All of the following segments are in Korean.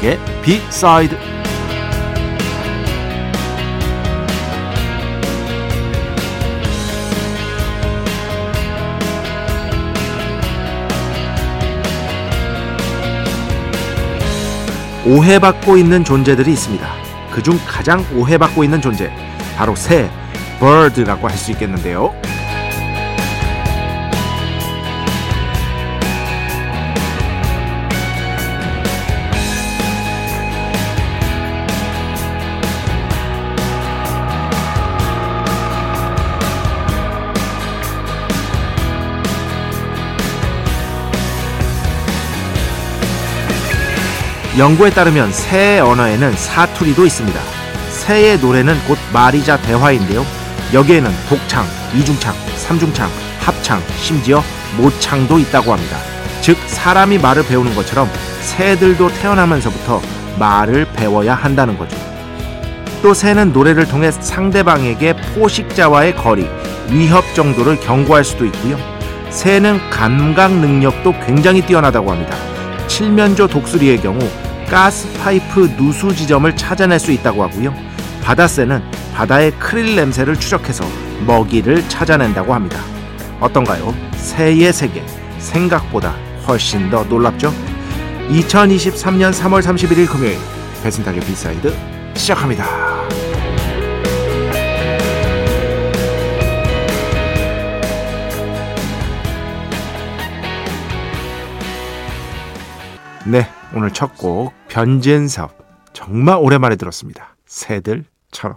배순탁의 비사이드 오해받고 있는 존재들이 있습니다. 그중 가장 오해받고 있는 존재 바로 새 bird라고 할 수 있겠는데요. 연구에 따르면 새 언어에는 사투리도 있습니다. 새의 노래는 곧 말이자 대화인데요. 여기에는 독창, 이중창, 삼중창, 합창, 심지어 모창도 있다고 합니다. 즉 사람이 말을 배우는 것처럼 새들도 태어나면서부터 말을 배워야 한다는 거죠. 또 새는 노래를 통해 상대방에게 포식자와의 거리, 위협 정도를 경고할 수도 있고요. 새는 감각 능력도 굉장히 뛰어나다고 합니다. 칠면조 독수리의 경우 가스파이프 누수 지점을 찾아낼 수 있다고 하고요. 바다새는 바다의 크릴 냄새를 추적해서 먹이를 찾아낸다고 합니다. 어떤가요? 새의 세계 생각보다 훨씬 더 놀랍죠? 2023년 3월 31일 금요일 배순탁의 B side 시작합니다. 네, 오늘 첫 곡 변진섭 정말 오랜만에 들었습니다. 새들처럼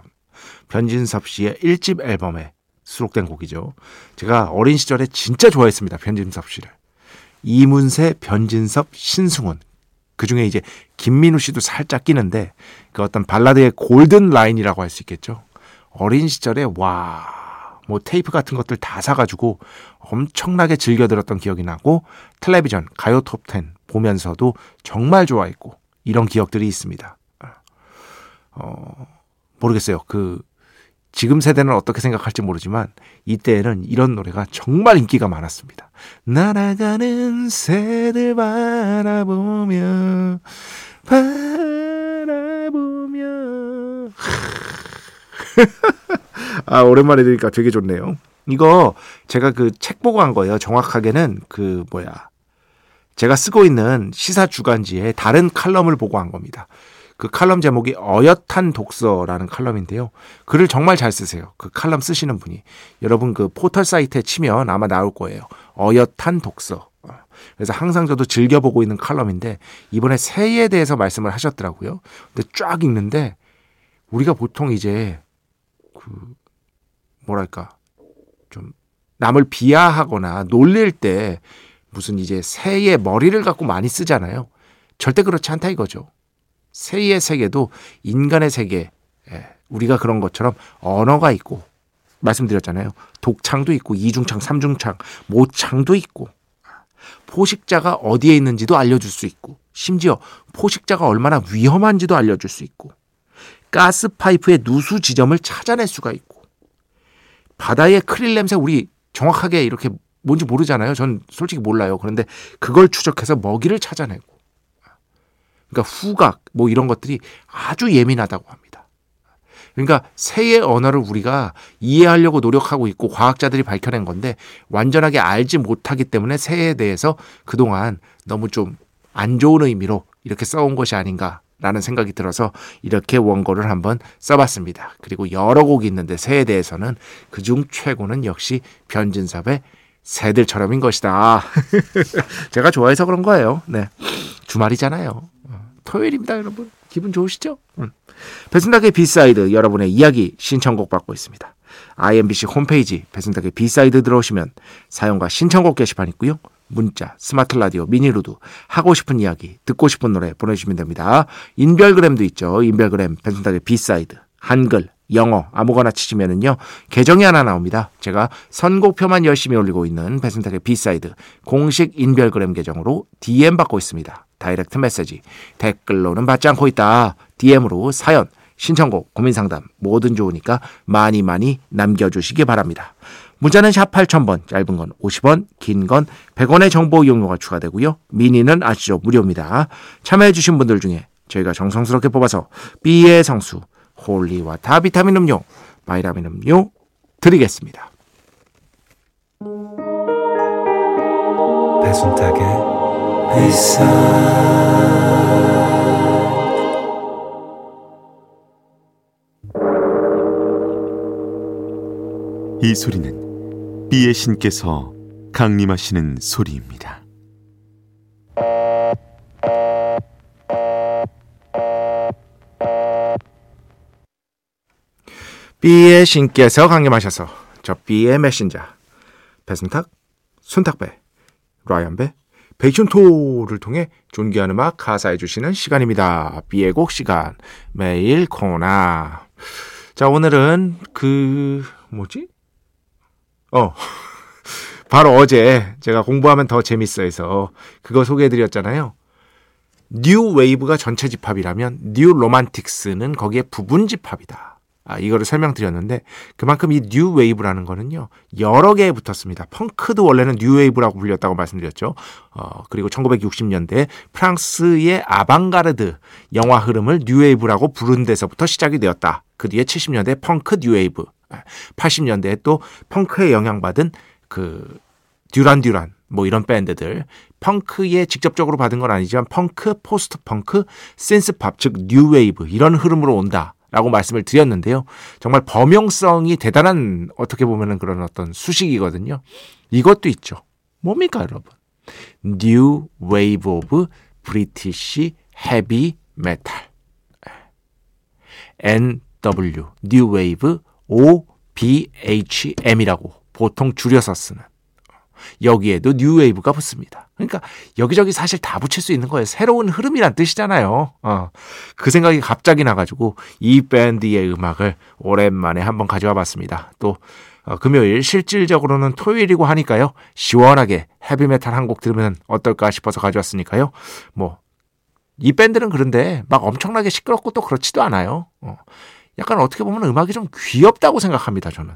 변진섭 씨의 1집 앨범에 수록된 곡이죠. 제가 어린 시절에 진짜 좋아했습니다. 변진섭 씨를. 이문세, 변진섭, 신승훈. 그 중에 이제 김민우 씨도 살짝 끼는데 그 어떤 발라드의 골든 라인이라고 할 수 있겠죠. 어린 시절에 와, 뭐 테이프 같은 것들 다 사가지고 엄청나게 즐겨 들었던 기억이 나고 텔레비전 가요 톱10 보면서도 정말 좋아했고 이런 기억들이 있습니다. 어, 모르겠어요. 그 지금 세대는 어떻게 생각할지 모르지만 이때에는 이런 노래가 정말 인기가 많았습니다. 날아가는 새들 바라보며 바라보며 아 오랜만에 들으니까 되게 좋네요. 이거 제가 그 책 보고 한 거예요. 정확하게는 그 뭐야 제가 쓰고 있는 시사 주간지에 다른 칼럼을 보고 한 겁니다. 그 칼럼 제목이 어엿한 독서라는 칼럼인데요. 글을 정말 잘 쓰세요. 그 칼럼 쓰시는 분이. 여러분 그 포털 사이트에 치면 아마 나올 거예요. 어엿한 독서. 그래서 항상 저도 즐겨보고 있는 칼럼인데 이번에 새에 대해서 말씀을 하셨더라고요. 근데 쫙 읽는데 우리가 보통 이제 그 뭐랄까 좀 남을 비하하거나 놀릴 때 무슨 이제 새의 머리를 갖고 많이 쓰잖아요. 절대 그렇지 않다 이거죠. 새의 세계도 인간의 세계, 예, 우리가 그런 것처럼 언어가 있고, 말씀드렸잖아요. 독창도 있고, 이중창, 삼중창, 모창도 있고, 포식자가 어디에 있는지도 알려줄 수 있고, 심지어 포식자가 얼마나 위험한지도 알려줄 수 있고, 가스파이프의 누수 지점을 찾아낼 수가 있고, 바다의 크릴 냄새 우리 정확하게 이렇게 뭔지 모르잖아요. 전 솔직히 몰라요. 그런데 그걸 추적해서 먹이를 찾아내고. 그러니까 후각 뭐 이런 것들이 아주 예민하다고 합니다. 그러니까 새의 언어를 우리가 이해하려고 노력하고 있고 과학자들이 밝혀낸 건데 완전하게 알지 못하기 때문에 새에 대해서 그동안 너무 좀 안 좋은 의미로 이렇게 써온 것이 아닌가라는 생각이 들어서 이렇게 원고를 한번 써봤습니다. 그리고 여러 곡이 있는데 새에 대해서는 그중 최고는 역시 변진섭의 새들처럼인 것이다. 제가 좋아해서 그런 거예요. 네. 주말이잖아요. 토요일입니다, 여러분. 기분 좋으시죠? 음. 배순탁의 B side 여러분의 이야기 신청곡 받고 있습니다. IMBC 홈페이지 배순탁의 B side 들어오시면 사연과 신청곡 게시판 있고요. 문자, 스마트 라디오, 미니로도 하고 싶은 이야기, 듣고 싶은 노래 보내주시면 됩니다. 인별그램도 있죠. 인별그램 배순탁의 B side 한글 영어 아무거나 치시면은요 계정이 하나 나옵니다. 제가 선곡표만 열심히 올리고 있는 배순탁의 B side 공식 인별그램 계정으로 DM 받고 있습니다. direct message 댓글로는 받지 않고 있다. DM으로 사연 신청곡 고민 상담 뭐든 좋으니까 많이 많이 남겨주시기 바랍니다. 문자는 샵 8000번, 짧은 건 50원, 긴 건 100원의 정보 이용료가 추가되고요. 미니는 아시죠? 무료입니다. 참여해주신 분들 중에 저희가 정성스럽게 뽑아서 B의 성수, holy water 비타민 음료, 바이라민 음료 드리겠습니다. 배순탁의 회사 이 소리는 비의 신께서 강림하시는 소리입니다. B의 신께서 강림하셔서 저 B의 메신저 배순탁, 순탁배, 라이언배, 베이션토를 통해 존귀한 음악 가사해 주시는 시간입니다. B의 곡 시간 매일 코너 자 오늘은 그 뭐지? 어 바로 어제 제가 공부하면 더 재밌어 해서 그거 소개해 드렸잖아요. new wave가 전체 집합이라면 New Romantics는 거기에 부분 집합이다. 아, 이거를 설명드렸는데 그만큼 이 new wave라는 거는요 여러 개에 붙었습니다. 펑크도 원래는 new wave라고 불렸다고 말씀드렸죠. 어, 그리고 1960년대 프랑스의 아방가르드 영화 흐름을 new wave라고 부른 데서부터 시작이 되었다. 그 뒤에 70년대 펑크 new wave, 80년대에 아, 또 펑크에 영향받은 그 듀란 듀란 뭐 이런 밴드들 펑크에 직접적으로 받은 건 아니지만 펑크, post punk, synth pop 즉 new wave 이런 흐름으로 온다. 라고 말씀을 드렸는데요. 정말 범용성이 대단한 어떻게 보면은 그런 어떤 수식이거든요. 이것도 있죠. 뭡니까, 여러분? New Wave of British Heavy Metal. NW, New Wave OBHM이라고 보통 줄여서 쓰는. 여기에도 뉴웨이브가 붙습니다. 그러니까 여기저기 사실 다 붙일 수 있는 거예요. 새로운 흐름이란 뜻이잖아요. 어. 그 생각이 갑자기 나가지고 이 밴드의 음악을 오랜만에 한번 가져와 봤습니다. 또 어, 금요일 실질적으로는 토요일이고 하니까요. 시원하게 헤비메탈 한 곡 들으면 어떨까 싶어서 가져왔으니까요. 뭐 이 밴드는 그런데 막 엄청나게 시끄럽고 또 그렇지도 않아요. 어. 약간 어떻게 보면 음악이 좀 귀엽다고 생각합니다. 저는.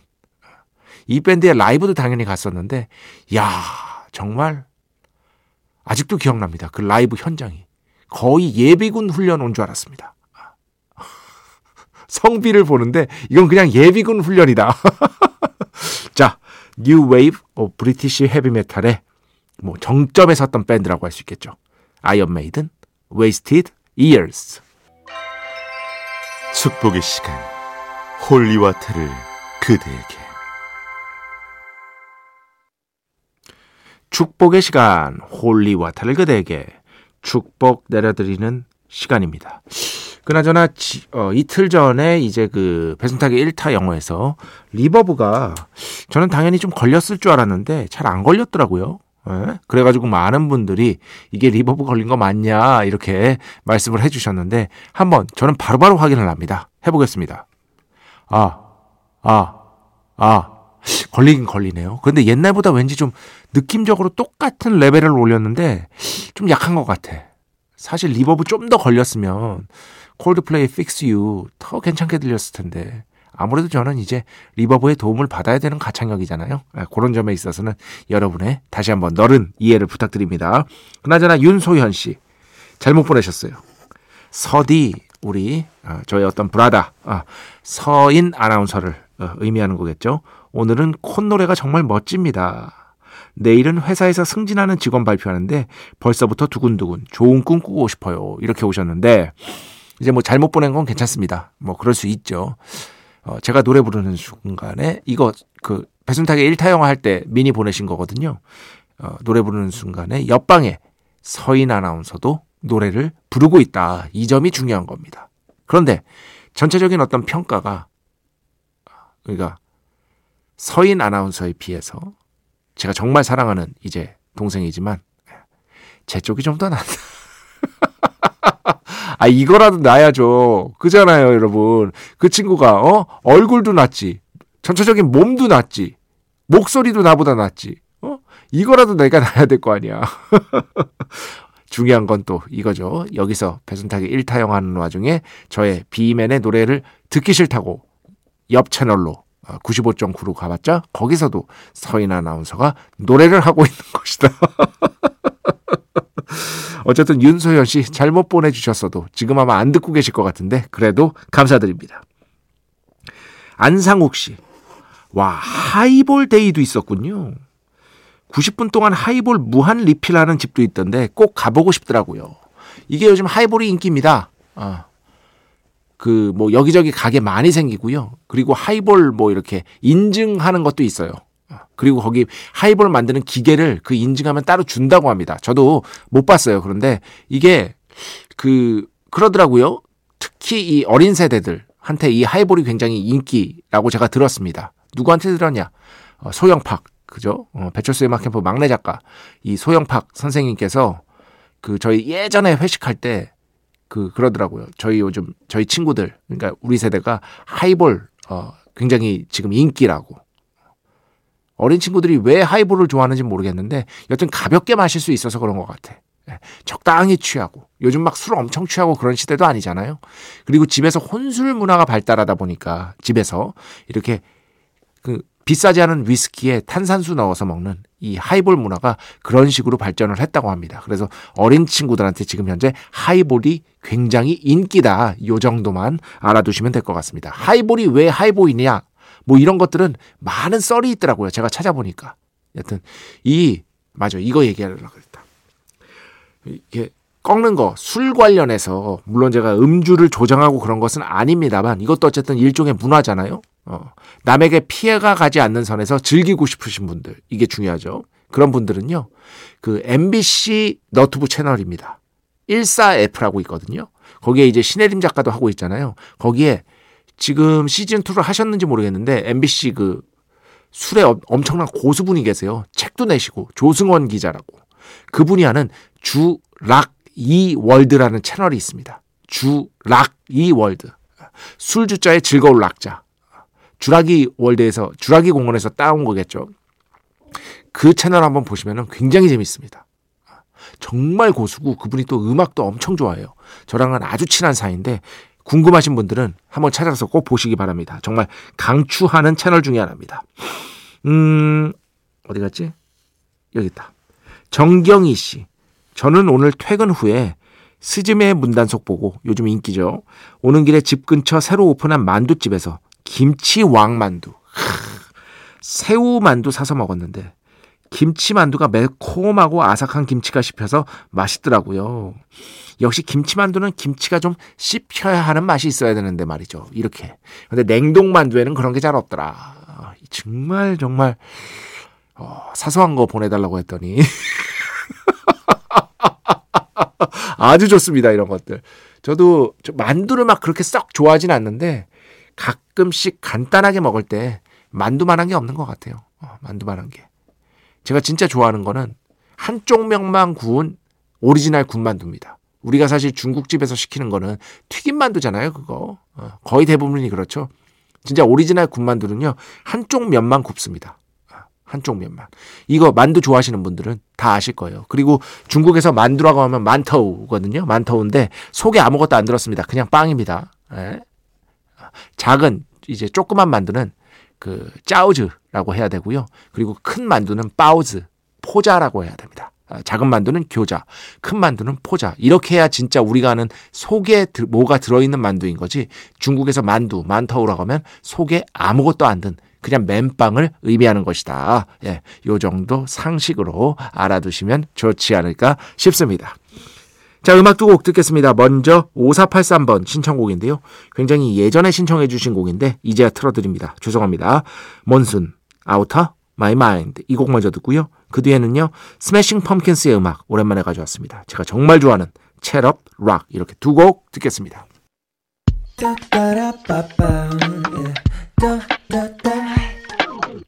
이 밴드의 라이브도 당연히 갔었는데, 야 정말 아직도 기억납니다. 그 라이브 현장이 거의 예비군 훈련 온 줄 알았습니다. 성비를 보는데 이건 그냥 예비군 훈련이다. 자, New Wave of British Heavy Metal의 뭐 정점에 섰던 밴드라고 할 수 있겠죠. Iron Maiden, Wasted Years. 축복의 시간 holy water를 그대에게 축복의 시간, holy water를 그대에게 축복 내려드리는 시간입니다. 그나저나 지, 어, 이틀 전에 이제 그 배순탁의 1타 영어에서 reverb가 저는 당연히 좀 걸렸을 줄 알았는데 잘 안 걸렸더라고요. 예? 그래가지고 많은 분들이 이게 reverb 걸린 거 맞냐 이렇게 말씀을 해주셨는데 한번 저는 바로바로 확인을 합니다. 해보겠습니다. 아, 아, 아, 걸리긴 걸리네요. 그런데 옛날보다 왠지 좀 느낌적으로 똑같은 레벨을 올렸는데 좀 약한 것 같아. 사실 reverb 좀 더 걸렸으면 Coldplay Fix You 더 괜찮게 들렸을 텐데 아무래도 저는 이제 리버브의 도움을 받아야 되는 가창력이잖아요. 아, 그런 점에 있어서는 여러분의 다시 한번 너른 이해를 부탁드립니다. 그나저나 윤소현 씨 잘못 보내셨어요. 서디 우리 어, 저희 어떤 브라다 어, 서인 아나운서를 어, 의미하는 거겠죠. 오늘은 콧노래가 정말 멋집니다. 내일은 회사에서 승진하는 직원 발표하는데 벌써부터 두근두근 좋은 꿈 꾸고 싶어요. 이렇게 오셨는데 이제 뭐 잘못 보낸 건 괜찮습니다. 뭐 그럴 수 있죠. 어, 제가 노래 부르는 순간에 이거 그 배순탁의 1타 영화 할 때 미니 보내신 거거든요. 어, 노래 부르는 순간에 옆방에 서인 아나운서도 노래를 부르고 있다. 이 점이 중요한 겁니다. 그런데 전체적인 어떤 평가가 그러니까 서인 아나운서에 비해서 제가 정말 사랑하는 이제 동생이지만 제 쪽이 좀 더 낫다. 아 이거라도 나야죠. 그잖아요, 여러분. 그 친구가 어 얼굴도 낫지, 전체적인 몸도 낫지, 목소리도 나보다 낫지. 어 이거라도 내가 나야 될 거 아니야. 중요한 건 또 이거죠. 여기서 배순탁이 일타영 하는 와중에 저의 비맨의 노래를 듣기 싫다고 옆 채널로 95.9로 어, 가봤자 거기서도 서인 아나운서가 노래를 하고 있는 것이다. 어쨌든 윤소연 씨 잘못 보내주셨어도 지금 아마 안 듣고 계실 것 같은데 그래도 감사드립니다. 안상욱 씨. 와, 하이볼 day도 있었군요. 90분 동안 하이볼 무한 리필하는 집도 있던데 꼭 가보고 싶더라고요. 이게 요즘 하이볼이 인기입니다. 아. 그 뭐 여기저기 가게 많이 생기고요. 그리고 하이볼 뭐 이렇게 인증하는 것도 있어요. 그리고 거기 하이볼 만드는 기계를 그 인증하면 따로 준다고 합니다. 저도 못 봤어요. 그런데 이게 그 그러더라고요. 특히 이 어린 세대들한테 이 하이볼이 굉장히 인기라고 제가 들었습니다. 누구한테 들었냐? 어, 소영팍 그죠? 어, 배철수의 음악 캠프 막내 작가 이 소영팍 선생님께서 그 저희 예전에 회식할 때 그 그러더라고요. 저희 요즘 저희 친구들 그러니까 우리 세대가 하이볼 어 굉장히 지금 인기라고. 어린 친구들이 왜 하이볼을 좋아하는지 모르겠는데 여튼 가볍게 마실 수 있어서 그런 것 같아. 예, 적당히 취하고 요즘 막 술 엄청 취하고 그런 시대도 아니잖아요. 그리고 집에서 혼술 문화가 발달하다 보니까 집에서 이렇게 그 비싸지 않은 위스키에 탄산수 넣어서 먹는 이 하이볼 문화가 그런 식으로 발전을 했다고 합니다. 그래서 어린 친구들한테 지금 현재 하이볼이 굉장히 인기다. 요 정도만 알아두시면 될 것 같습니다. 하이볼이 왜 하이볼이냐? 뭐 이런 것들은 많은 썰이 있더라고요. 제가 찾아보니까. 여튼 이 맞아 이거 얘기하려고 했다. 이게 꺾는 거, 술 관련해서 물론 제가 음주를 조장하고 그런 것은 아닙니다만 이것도 어쨌든 일종의 문화잖아요. 어, 남에게 피해가 가지 않는 선에서 즐기고 싶으신 분들 이게 중요하죠. 그런 분들은요. 그 MBC 너튜브 채널입니다. 14F라고 있거든요. 거기에 이제 신혜림 작가도 하고 있잖아요. 거기에 지금 시즌2를 하셨는지 모르겠는데 MBC 그 술에 엄청난 고수분이 계세요. 책도 내시고 조승원 기자라고. 그분이 하는 주락 이 월드라는 채널이 있습니다. 주락 이 월드. 술주자의 즐거울 락자. 주라기 월드에서 주라기 공원에서 따온 거겠죠. 그 채널 한번 보시면 굉장히 재밌습니다. 정말 고수고 그분이 또 음악도 엄청 좋아해요. 저랑은 아주 친한 사이인데 궁금하신 분들은 한번 찾아서 꼭 보시기 바랍니다. 정말 강추하는 채널 중에 하나입니다. 음, 어디 갔지? 여기 있다. 정경희 씨. 저는 오늘 퇴근 후에 스즈메 문단속 보고 요즘 인기죠. 오는 길에 집 근처 새로 오픈한 만두집에서 김치 왕만두. 새우 만두 사서 먹었는데 김치 만두가 매콤하고 아삭한 김치가 씹혀서 맛있더라고요. 역시 김치 만두는 김치가 좀 씹혀야 하는 맛이 있어야 되는데 말이죠. 이렇게. 근데 냉동 만두에는 그런 게 잘 없더라. 정말 정말 어, 사소한 거 보내달라고 했더니 아주 좋습니다 이런 것들. 저도 만두를 막 그렇게 썩 좋아하진 않는데 가끔씩 간단하게 먹을 때 만두만한 게 없는 것 같아요. 어, 만두만한 게. 제가 진짜 좋아하는 거는 한쪽 면만 구운 오리지널 군만두입니다. 우리가 사실 중국집에서 시키는 거는 튀김만두잖아요, 그거. 어, 거의 대부분이 그렇죠. 진짜 오리지널 군만두는요, 한쪽 면만 굽습니다. 어, 한쪽 면만. 이거 만두 좋아하시는 분들은 다 아실 거예요. 그리고 중국에서 만두라고 하면 만터우거든요. 만터우인데 속에 아무것도 안 들었습니다. 그냥 빵입니다. 예. 작은 이제 조그만 만두는 그 짜우즈라고 해야 되고요. 그리고 큰 만두는 빠우즈, 포자라고 해야 됩니다. 아, 작은 만두는 교자, 큰 만두는 포자. 이렇게 해야 진짜 우리가 아는 속에 뭐가 들어있는 만두인 거지. 중국에서 만두, 만타오라고 하면 속에 아무것도 안 든 그냥 맨빵을 의미하는 것이다. 예, 요 정도 상식으로 알아두시면 좋지 않을까 싶습니다. 자, 음악 두 곡 듣겠습니다. 먼저 5483번 신청곡인데요. 굉장히 예전에 신청해 주신 곡인데 이제야 틀어드립니다. 죄송합니다. Monsune, Outta My Mind 이 곡 먼저 듣고요. 그 뒤에는요. Smashing Pumpkins의 음악 오랜만에 가져왔습니다. 제가 정말 좋아하는 Cherub Rock 이렇게 두 곡 듣겠습니다.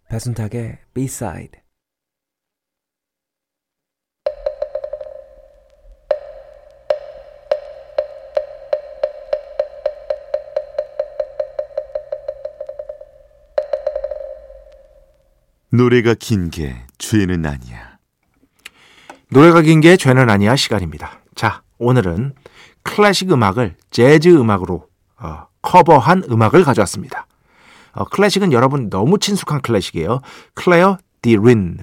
배순탁의 B-side 노래가 긴 게 죄는 아니야. 노래가 긴 게 죄는 아니야 시간입니다. 자, 오늘은 클래식 음악을 재즈 음악으로 어, 커버한 음악을 가져왔습니다. 어, 클래식은 여러분 너무 친숙한 클래식이에요. Clair de Lune.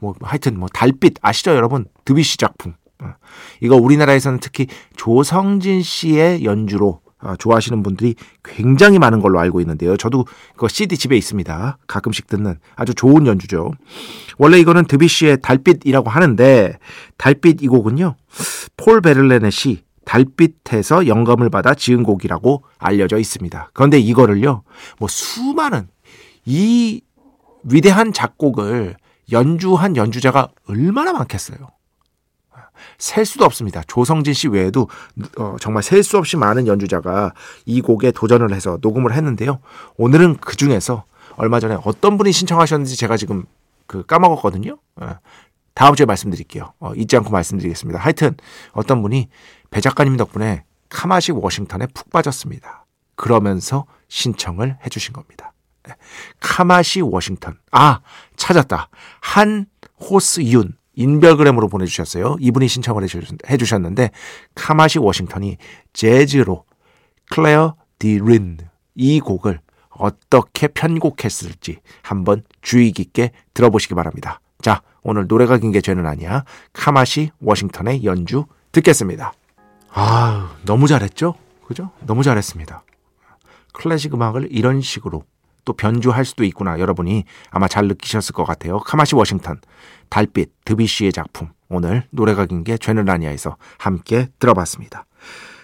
뭐 하여튼 뭐 달빛 아시죠 여러분? 드뷔시 작품. 어, 이거 우리나라에서는 특히 조성진 씨의 연주로 어, 좋아하시는 분들이 굉장히 많은 걸로 알고 있는데요. 저도 그 CD 집에 있습니다. 가끔씩 듣는 아주 좋은 연주죠. 원래 이거는 드뷔시의 달빛이라고 하는데 달빛 이 곡은요. 폴 베를레넷이 달빛에서 영감을 받아 지은 곡이라고 알려져 있습니다. 그런데 이거를요. 뭐 수많은 이 위대한 작곡을 연주한 연주자가 얼마나 많겠어요. 셀 수도 없습니다. 조성진 씨 외에도 어, 정말 셀 수 없이 많은 연주자가 이 곡에 도전을 해서 녹음을 했는데요. 오늘은 그 중에서 얼마 전에 어떤 분이 신청하셨는지 제가 지금 그 까먹었거든요. 어, 다음 주에 말씀드릴게요. 어, 잊지 않고 말씀드리겠습니다. 하여튼 어떤 분이 배 작가님 덕분에 카마시 워싱턴에 푹 빠졌습니다. 그러면서 신청을 해주신 겁니다. 네. 카마시 워싱턴. 아, 찾았다. 한 호스 윤. 인별그램으로 보내주셨어요. 이분이 신청을 해주셨는데 카마시 워싱턴이 재즈로 Clair de Lune 이 곡을 어떻게 편곡했을지 한번 주의 깊게 들어보시기 바랍니다. 자, 오늘 노래가 긴 게 죄는 아니야. 카마시 워싱턴의 연주 듣겠습니다. 아, 너무 잘했죠? 그죠? 너무 잘했습니다. 클래식 음악을 이런 식으로 또 변주할 수도 있구나 여러분이 아마 잘 느끼셨을 것 같아요. 카마시 워싱턴 달빛 드비시의 작품 오늘 노래가 긴 게 죄는 아니야에서 함께 들어봤습니다.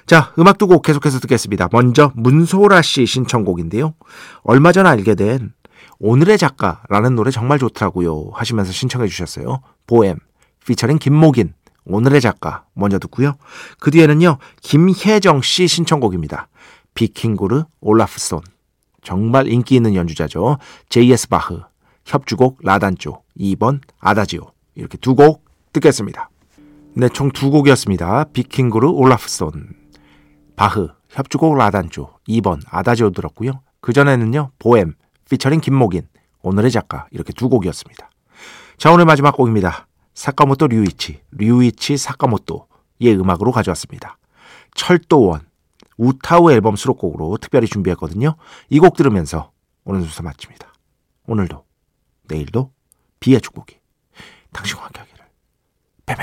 자 음악 두곡 계속해서 듣겠습니다. 먼저 문소라 씨 신청곡인데요. 얼마 전 알게 된 오늘의 작가라는 노래 정말 좋더라고요 하시면서 신청해 주셨어요. 보엠 피처링 김목인 오늘의 작가 먼저 듣고요. 그 뒤에는요 김혜정 씨 신청곡입니다. 비킹고르 올라프손 정말 인기 있는 연주자죠. J.S. 바흐, 협주곡 라단조, 2번 아다지오. 이렇게 두 곡 듣겠습니다. 네, 총 두 곡이었습니다. 비킹그르 올라프손, 바흐, 협주곡 라단조, 2번 아다지오 들었고요. 그전에는요, 보엠, 피처링 김목인, 오늘의 작가, 이렇게 두 곡이었습니다. 자, 오늘 마지막 곡입니다. 사카모토 류이치, 류이치 사카모토의 음악으로 가져왔습니다. 철도원, 우타우 앨범 수록곡으로 특별히 준비했거든요. 이 곡 들으면서 오늘 순서 마칩니다. 오늘도 내일도 비의 축복이 당신과 함께하기를. 베베